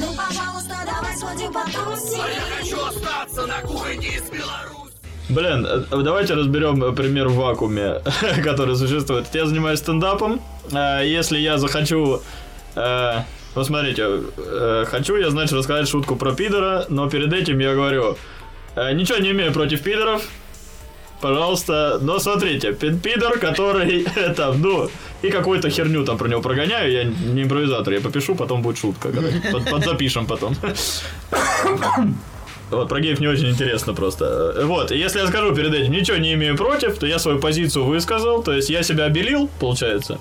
Ну, пожалуйста, давай сходим потусим. Хочу остаться на кухне из Беларуси. Блин, э, давайте разберем э, пример в вакууме, который существует. Я занимаюсь стендапом. Э, Если я захочу... э, Вот смотрите, э, хочу я, значит, рассказать шутку про пидора, но перед этим я говорю, ничего не имею против пидоров, пожалуйста, но смотрите, пи- пидор, который там, ну, и какую-то херню там про него прогоняю, я не импровизатор, я попишу, потом будет шутка, под- подзапишем потом. Вот, про геев не очень интересно просто. Вот, и если я скажу перед этим, ничего не имею против, то я свою позицию высказал, то есть я себя обелил, получается.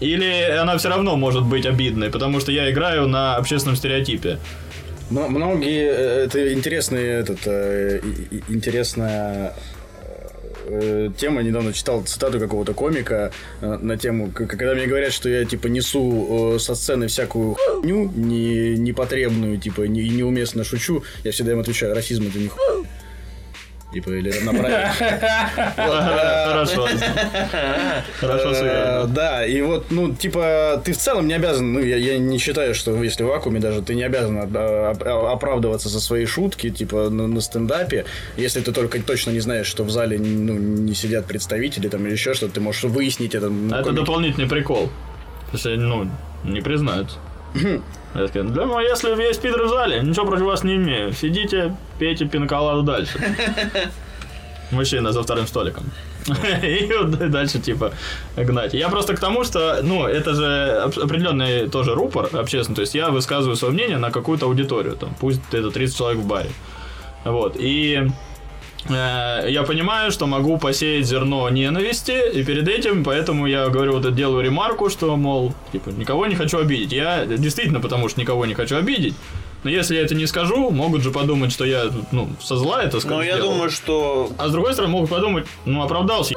Или она все равно может быть обидной, потому что я играю на общественном стереотипе. Но многие э, это интересный этот э, интересная э, тема. Недавно читал цитату какого-то комика э, на тему, когда мне говорят, что я типа несу э, со сцены всякую хуйню не, непотребную, типа не, неуместно шучу, я всегда им отвечаю, расизм это не хуй. Типа, или равноправие. Хорошо. Хорошо Э. Да, и вот, ну, типа, ты в целом не обязан, ну, я, я не считаю, что если в вакууме даже, ты не обязан оправдываться за свои шутки, типа, на, стендапе, если ты только точно не знаешь, что в зале, ну, не сидят представители, там, или еще что-то, ты можешь выяснить это. А Это дополнительный прикол. Если, ну, не признают. Я скажу, да, ну, если есть пидоры в зале, ничего против вас не имею. Сидите, пейте пиноколаду дальше. Мужчина за вторым столиком. И дальше, типа, гнать. Я просто к тому, что, ну, это же оп- определенный тоже рупор общественный. То есть я высказываю свое мнение на какую-то аудиторию. Там, пусть это 30 человек в баре. Вот. И я понимаю, что могу посеять зерно ненависти, и перед этим, поэтому я говорю, вот делаю ремарку, что, мол, типа, никого не хочу обидеть. Я действительно, потому что никого не хочу обидеть. Но если я это не скажу, могут же подумать, что я, ну, со зла это сказал. Но я думаю, что... А с другой стороны, могут подумать, ну, оправдался,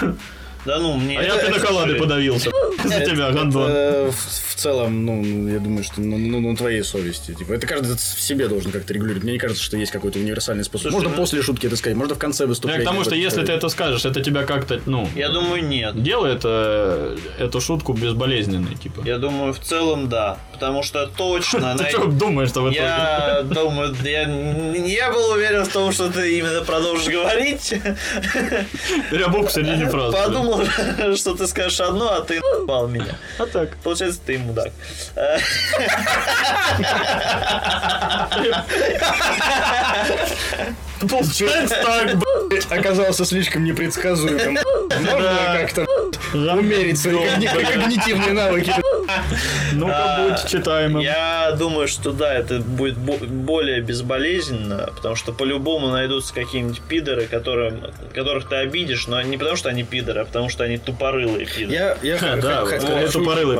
Да ну, мне... а я пиноколадой подавился. За тебя, гандон. Это в, целом, ну, я думаю, что на твоей совести. Типа, это каждый в себе должен как-то регулировать. Мне не кажется, что есть какой-то универсальный способ. Можно ну- после шутки это сказать, можно в конце Я выступления. к тому, что если ты это скажешь, это тебя как-то, ну, Я думаю, нет. делает э, эту шутку безболезненной, типа. Я думаю, в целом, да. Потому что точно... Ты на- что думаешь, что в итоге? Я думаю, я, я был уверен в том, что ты именно продолжишь говорить. Рябок в середине фразы. Подумал, что ты скажешь одно, а ты ебал меня. А так. Получается, ты мудак. Получается так, блядь. оказался слишком непредсказуемым. Можно как-то умерить свои когни- когнитивные навыки. Ну-ка, будь читаемым. Я думаю, что да, это будет бо- более безболезненно, потому что по-любому найдутся какие-нибудь пидоры, которым, которых ты обидишь, но не потому, что они пидоры, а потому, что они тупорылые пидоры. Я, я, Ха, Да, вот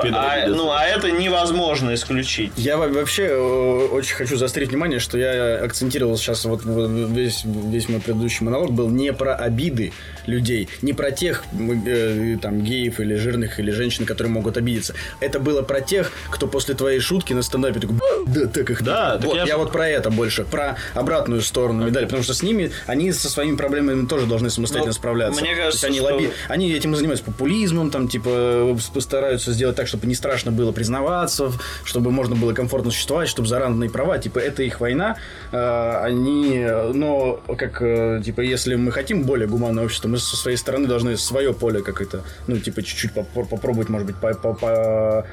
пидор. А, ну, а это невозможно исключить. Я во- вообще очень хочу заострить внимание, что я акцентировал сейчас вот весь, весь мой предыдущий монолог был не про обиды людей, не про тех э, там геев или жирных или женщин, которые могут обидеться. Это было про тех, кто после твоей шутки на стендапе такой, «Б***ь, да, так их Да, надо». так вот, я я, вот про это больше, про обратную сторону медали, потому что с ними они со своими проблемами тоже должны самостоятельно Ну, справляться. мне То есть кажется, они, что- лобби- они этим и занимаются популизмом, там типа постараются сделать так, чтобы не страшно было признаваться, чтобы можно было комфортно существовать, чтобы за равные права, типа это их война, э, они, но как э, типа если мы хотим более гуманное общество, мы со своей стороны должны свое поле как это, ну типа чуть-чуть попро- попробовать, может быть, по- по- по-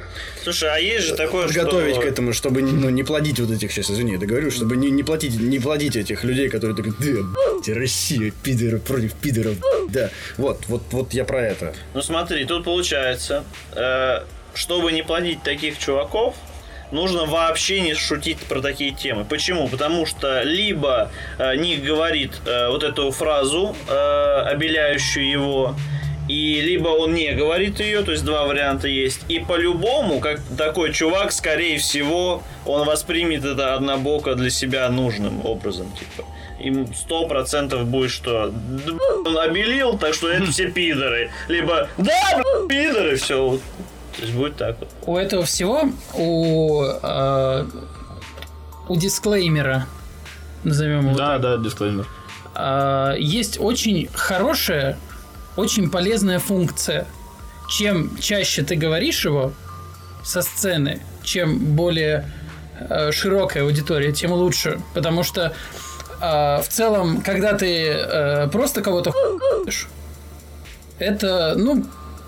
Слушай, а есть же такое, подготовить что... к этому, чтобы ну, не плодить вот этих сейчас, извини, я договорю, чтобы не, не платить, не плодить этих людей, которые такие, да, Россия, пидоры против пидоров, да, вот, вот, вот я про это. Ну смотри, тут получается, э, чтобы не плодить таких чуваков, нужно вообще не шутить про такие темы. Почему? Потому что либо э, Ник говорит э, вот эту фразу, э, обеляющую его, и либо он не говорит ее, то есть два варианта есть. И по-любому, как такой чувак, скорее всего, он воспримет это однобоко для себя нужным образом, типа. Им сто процентов будет что «Да, б***ь, он обелил, так что это все пидоры. Либо да, пидоры, все. То есть будет так вот. У этого всего, у, э, у дисклеймера, назовем его Да, да, дисклеймер. а, есть очень хорошая, очень полезная функция. Чем чаще ты говоришь его со сцены, чем более э, широкая аудитория, тем лучше. Потому что э, в целом, когда ты э, просто кого-то хуешь, это, ну,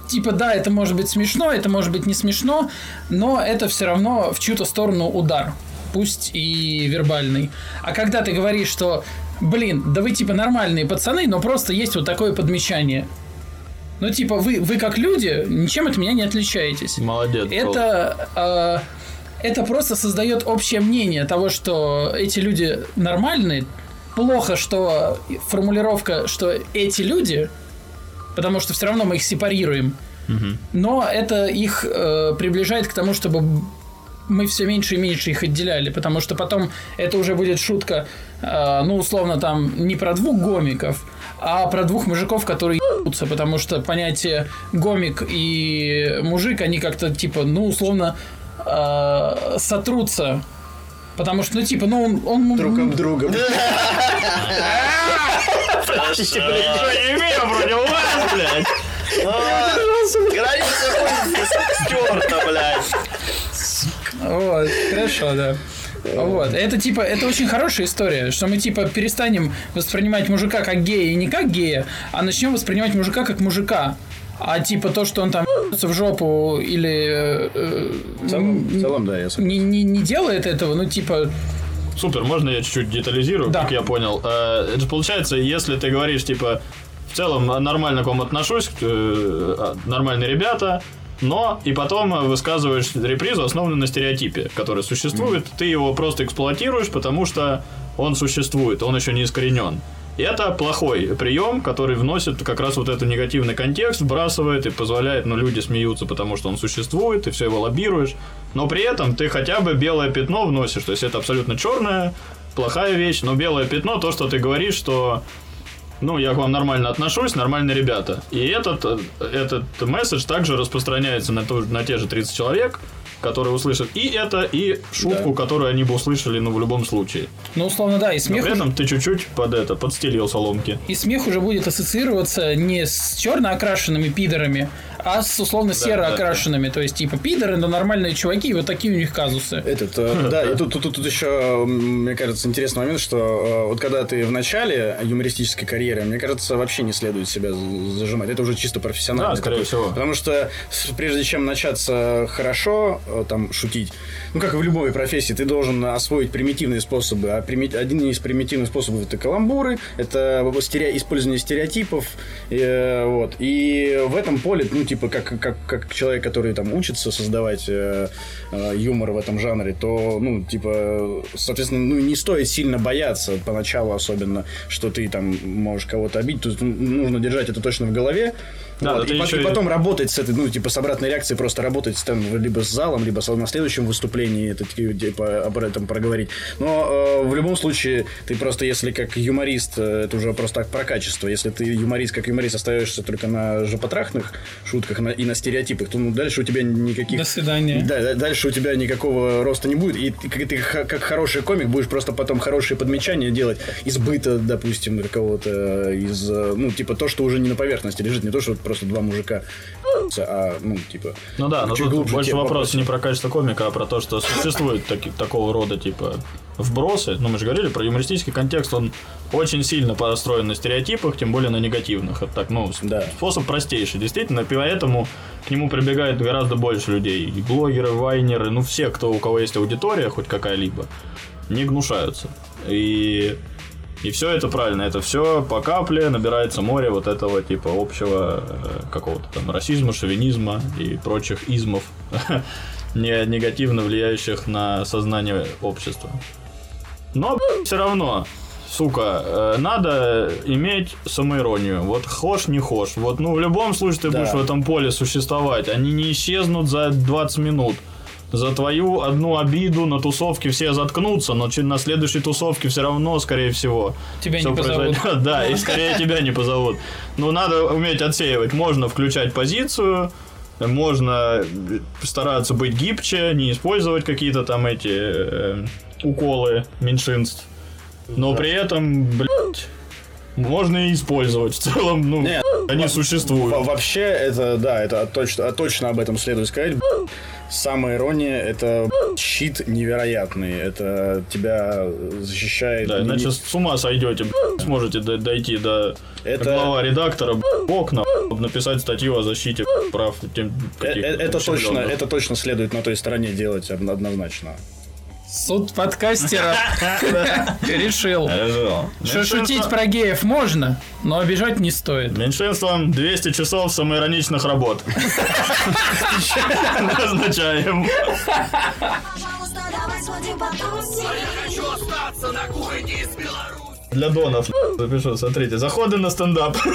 типа, да, это может быть смешно, это может быть не смешно, но это все равно в чью-то сторону удар. Пусть и вербальный. А когда ты говоришь, что, блин, да вы типа нормальные пацаны, но просто есть вот такое подмечание. Ну, типа, вы, вы как люди ничем от меня не отличаетесь. Молодец. Это, э, это просто создает общее мнение того, что эти люди нормальные. Плохо, что формулировка, что эти люди, потому что все равно мы их сепарируем. Но это их э, приближает к тому, чтобы мы все меньше и меньше их отделяли, потому что потом это уже будет шутка, э, ну, условно, там, не про двух гомиков, а про двух мужиков, которые ебутся, потому что понятие гомик и мужик, они как-то, типа, ну, условно, э, сотрутся. Потому что, ну, типа, ну, он... он Друг об блядь? Граница стерта, блядь. Вот, хорошо, да. Вот. Это типа, это очень хорошая история, что мы типа перестанем воспринимать мужика как гея и не как гея, а начнем воспринимать мужика как мужика. А типа то, что он там в жопу или э, В целом, в целом, да, я согласен. не, не, не делает этого, ну типа Супер, можно я чуть-чуть детализирую, Да. как я понял? Э, Это же получается, если ты говоришь, типа, в целом э, нормально к вам отношусь, э, а, нормальные ребята, но и потом э, высказываешь репризу, основанную на стереотипе, который существует, ты его просто эксплуатируешь, потому что он существует, он еще не искоренен. И это плохой прием, который вносит как раз вот этот негативный контекст, вбрасывает и позволяет, ну, люди смеются, потому что он существует, ты все его лоббируешь, но при этом ты хотя бы белое пятно вносишь, то есть это абсолютно черная, плохая вещь, но белое пятно, то, что ты говоришь, что ну, я к вам нормально отношусь, нормальные ребята. И этот, э, этот месседж также распространяется на, ту- на те же 30 человек, которые услышат и это, и шутку, которую они бы услышали, ну, в любом случае. Ну, условно, да, и Но смех, при уже, этом ты чуть-чуть под это, подстелил соломки. и смех уже будет ассоциироваться не с черно окрашенными пидорами, а с условно серо окрашенными. То есть, типа, пидоры, но нормальные чуваки, и вот такие у них казусы. Этот, э, да, и тут, тут, тут, еще, мне кажется, интересный момент, что э, вот когда ты в начале юмористической карьеры, мне кажется, вообще не следует себя зажимать. Это уже чисто профессионально. Да, скорее всего. Потому что прежде чем начаться хорошо э, там шутить, ну как и в любой профессии, ты должен освоить примитивные способы. А прими- один из примитивных способов это каламбуры, это стере- использование стереотипов. э, вот. И в этом поле, ну типа как, как, как человек, который там учится создавать э, э, юмор в этом жанре, то, ну, типа, соответственно, ну, не стоит сильно бояться поначалу особенно, что ты там можешь кого-то обидеть. Тут нужно держать это точно в голове. Да, Вот, да и, по- еще и потом работать с этой, ну, типа, с обратной реакцией, просто работать с, там, либо с залом, либо с- на следующем выступлении это, типа, об этом проговорить. Но э, в любом случае, ты просто, если как юморист, э, это уже просто так про качество, если ты юморист, как юморист, остаешься только на жопотрахных шутках на- и на стереотипах, то ну, дальше у тебя никаких... До свидания. Да, да, дальше у тебя никакого роста не будет, и ты, как- ты х- как хороший комик будешь просто потом хорошие подмечания делать из быта, допустим, какого-то из, э, ну, типа то, что уже не на поверхности лежит, не то, что вот просто два мужика, а, ну, типа... Ну да, но тут глубже больше вопрос не про качество комика, а про то, что существует таки- такого рода, типа, вбросы. Ну, мы же говорили про юмористический контекст, он очень сильно построен на стереотипах, тем более на негативных. Это так, ну, Да. способ простейший, действительно, поэтому к нему прибегает гораздо больше людей. И блогеры, вайнеры, ну, все, кто, у кого есть аудитория хоть какая-либо, не гнушаются. И и все это правильно, это все по капле набирается море вот этого типа общего э, какого-то там расизма, шовинизма и прочих измов, не негативно влияющих на сознание общества. Но все равно, сука, э, надо иметь самоиронию. Вот хошь, не хошь. Вот, ну, в любом случае ты Да. будешь в этом поле существовать. Они не исчезнут за 20 минут. За твою одну обиду на тусовке все заткнутся, но на следующей тусовке все равно, скорее всего, Тебя не позовут. произойдет. Да, и скорее тебя не позовут. Ну, надо уметь отсеивать. Можно включать позицию, можно стараться быть гибче, не использовать какие-то там эти э, уколы меньшинств. Но при этом, блядь, можно и использовать. В целом, ну, Нет, они Во- существуют. Вообще, это, да, это точно, точно об этом следует сказать. Самая ирония — это щит невероятный. Это тебя защищает... Да, иначе с ума сойдете, сможете дойти до Это- глава редактора, окна, написать статью о защите прав тем Э, каких-то э, Это точно, это точно следует на той стороне делать одно- однозначно. Суд подкастера решил, что шутить про геев можно, но обижать не стоит. Меньшинством 200 часов самоироничных работ. Назначаем. Хочу остаться на кухне из Беларуси. Для донов запишу, смотрите. Заходы на стендап.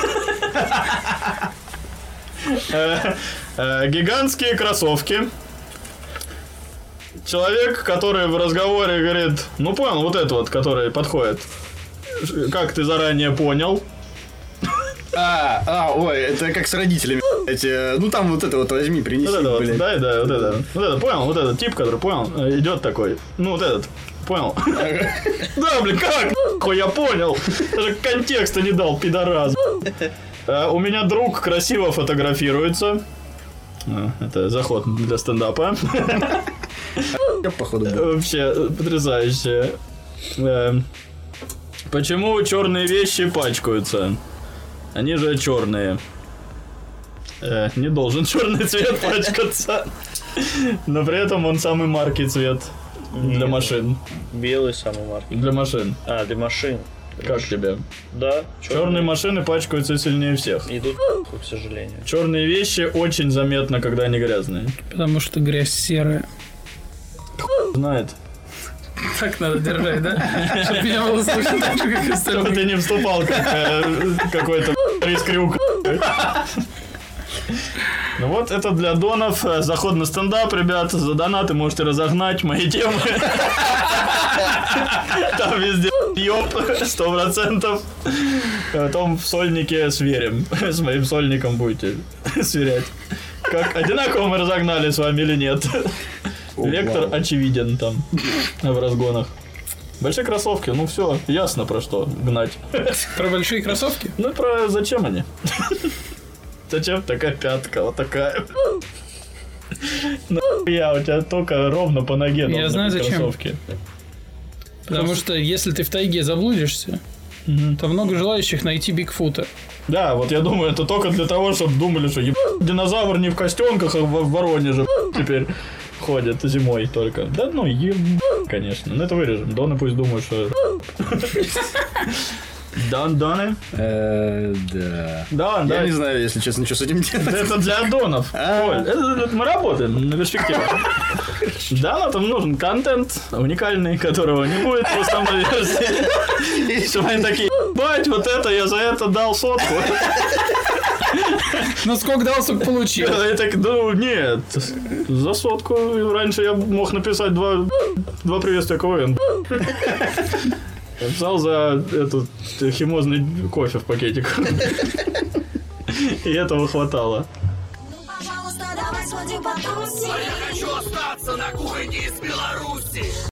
Э, э, Гигантские кроссовки. Человек, который в разговоре говорит, ну понял, вот это вот, который подходит. Как ты заранее понял? А, а, ой, это как с родителями. Эти, ну там вот это вот возьми, принеси, Вот это вот, блядь. да, да, вот это. Вот это, понял, вот этот тип, который понял, э, идет такой. Ну, вот этот, понял. Да, блин, как? Нахуй я понял. Даже контекста не дал, пидорас. Э, У меня друг красиво фотографируется. А, Это заход для стендапа. Походу. Вообще потрясающе. Э, Почему черные вещи пачкаются? Они же черные. Э, Не должен черный цвет пачкаться. Но при этом он самый маркий цвет для машин. Белый самый марки. Для машин. А, для машин. Как тебе? Да, Черные машины пачкаются сильнее всех. идут, к сожалению. Черные вещи очень заметно, когда они грязные. Потому что грязь серая. Знает. Так надо держать, да? Чтобы меня было слышно так же, как Чтобы остальные. ты не вступал как э, какой-то рискрюк. Ну вот, это для донов. Заход на стендап, ребят. За донаты можете разогнать мои темы. Там везде ёб, сто процентов. Потом в сольнике сверим. С моим сольником будете сверять. Как одинаково мы разогнали с вами или нет. Вектор очевиден там в разгонах. Большие кроссовки, ну все, ясно про что гнать. Про большие кроссовки? Ну про зачем они? Зачем такая пятка, вот такая? Ну я у тебя только ровно по ноге Я знаю, зачем. кроссовки. Потому что если ты в тайге заблудишься, то много желающих найти Бигфута. Да, вот я думаю, это только для того, чтобы думали, что еб... динозавр не в костенках, а в в Воронеже теперь ходит зимой только. Да ну еб... конечно. Ну это вырежем. Доны пусть думают, что... Дон, Доны? Э, Да. Да, да. Я не знаю, если честно, что с этим делать. Это для донов. Это мы работаем на перспективу. Да, но там нужен контент уникальный, которого не будет в основной версии. Чтобы они такие, бать, вот это я за это дал сотку. Ну сколько дал, столько получил. Я так, ну нет, за сотку раньше я мог написать два, два приветствия КВН. Я писал за этот химозный кофе в пакетиках. И этого хватало. Ну, пожалуйста, давай сходим потусим. Я хочу остаться на кухне из Беларуси.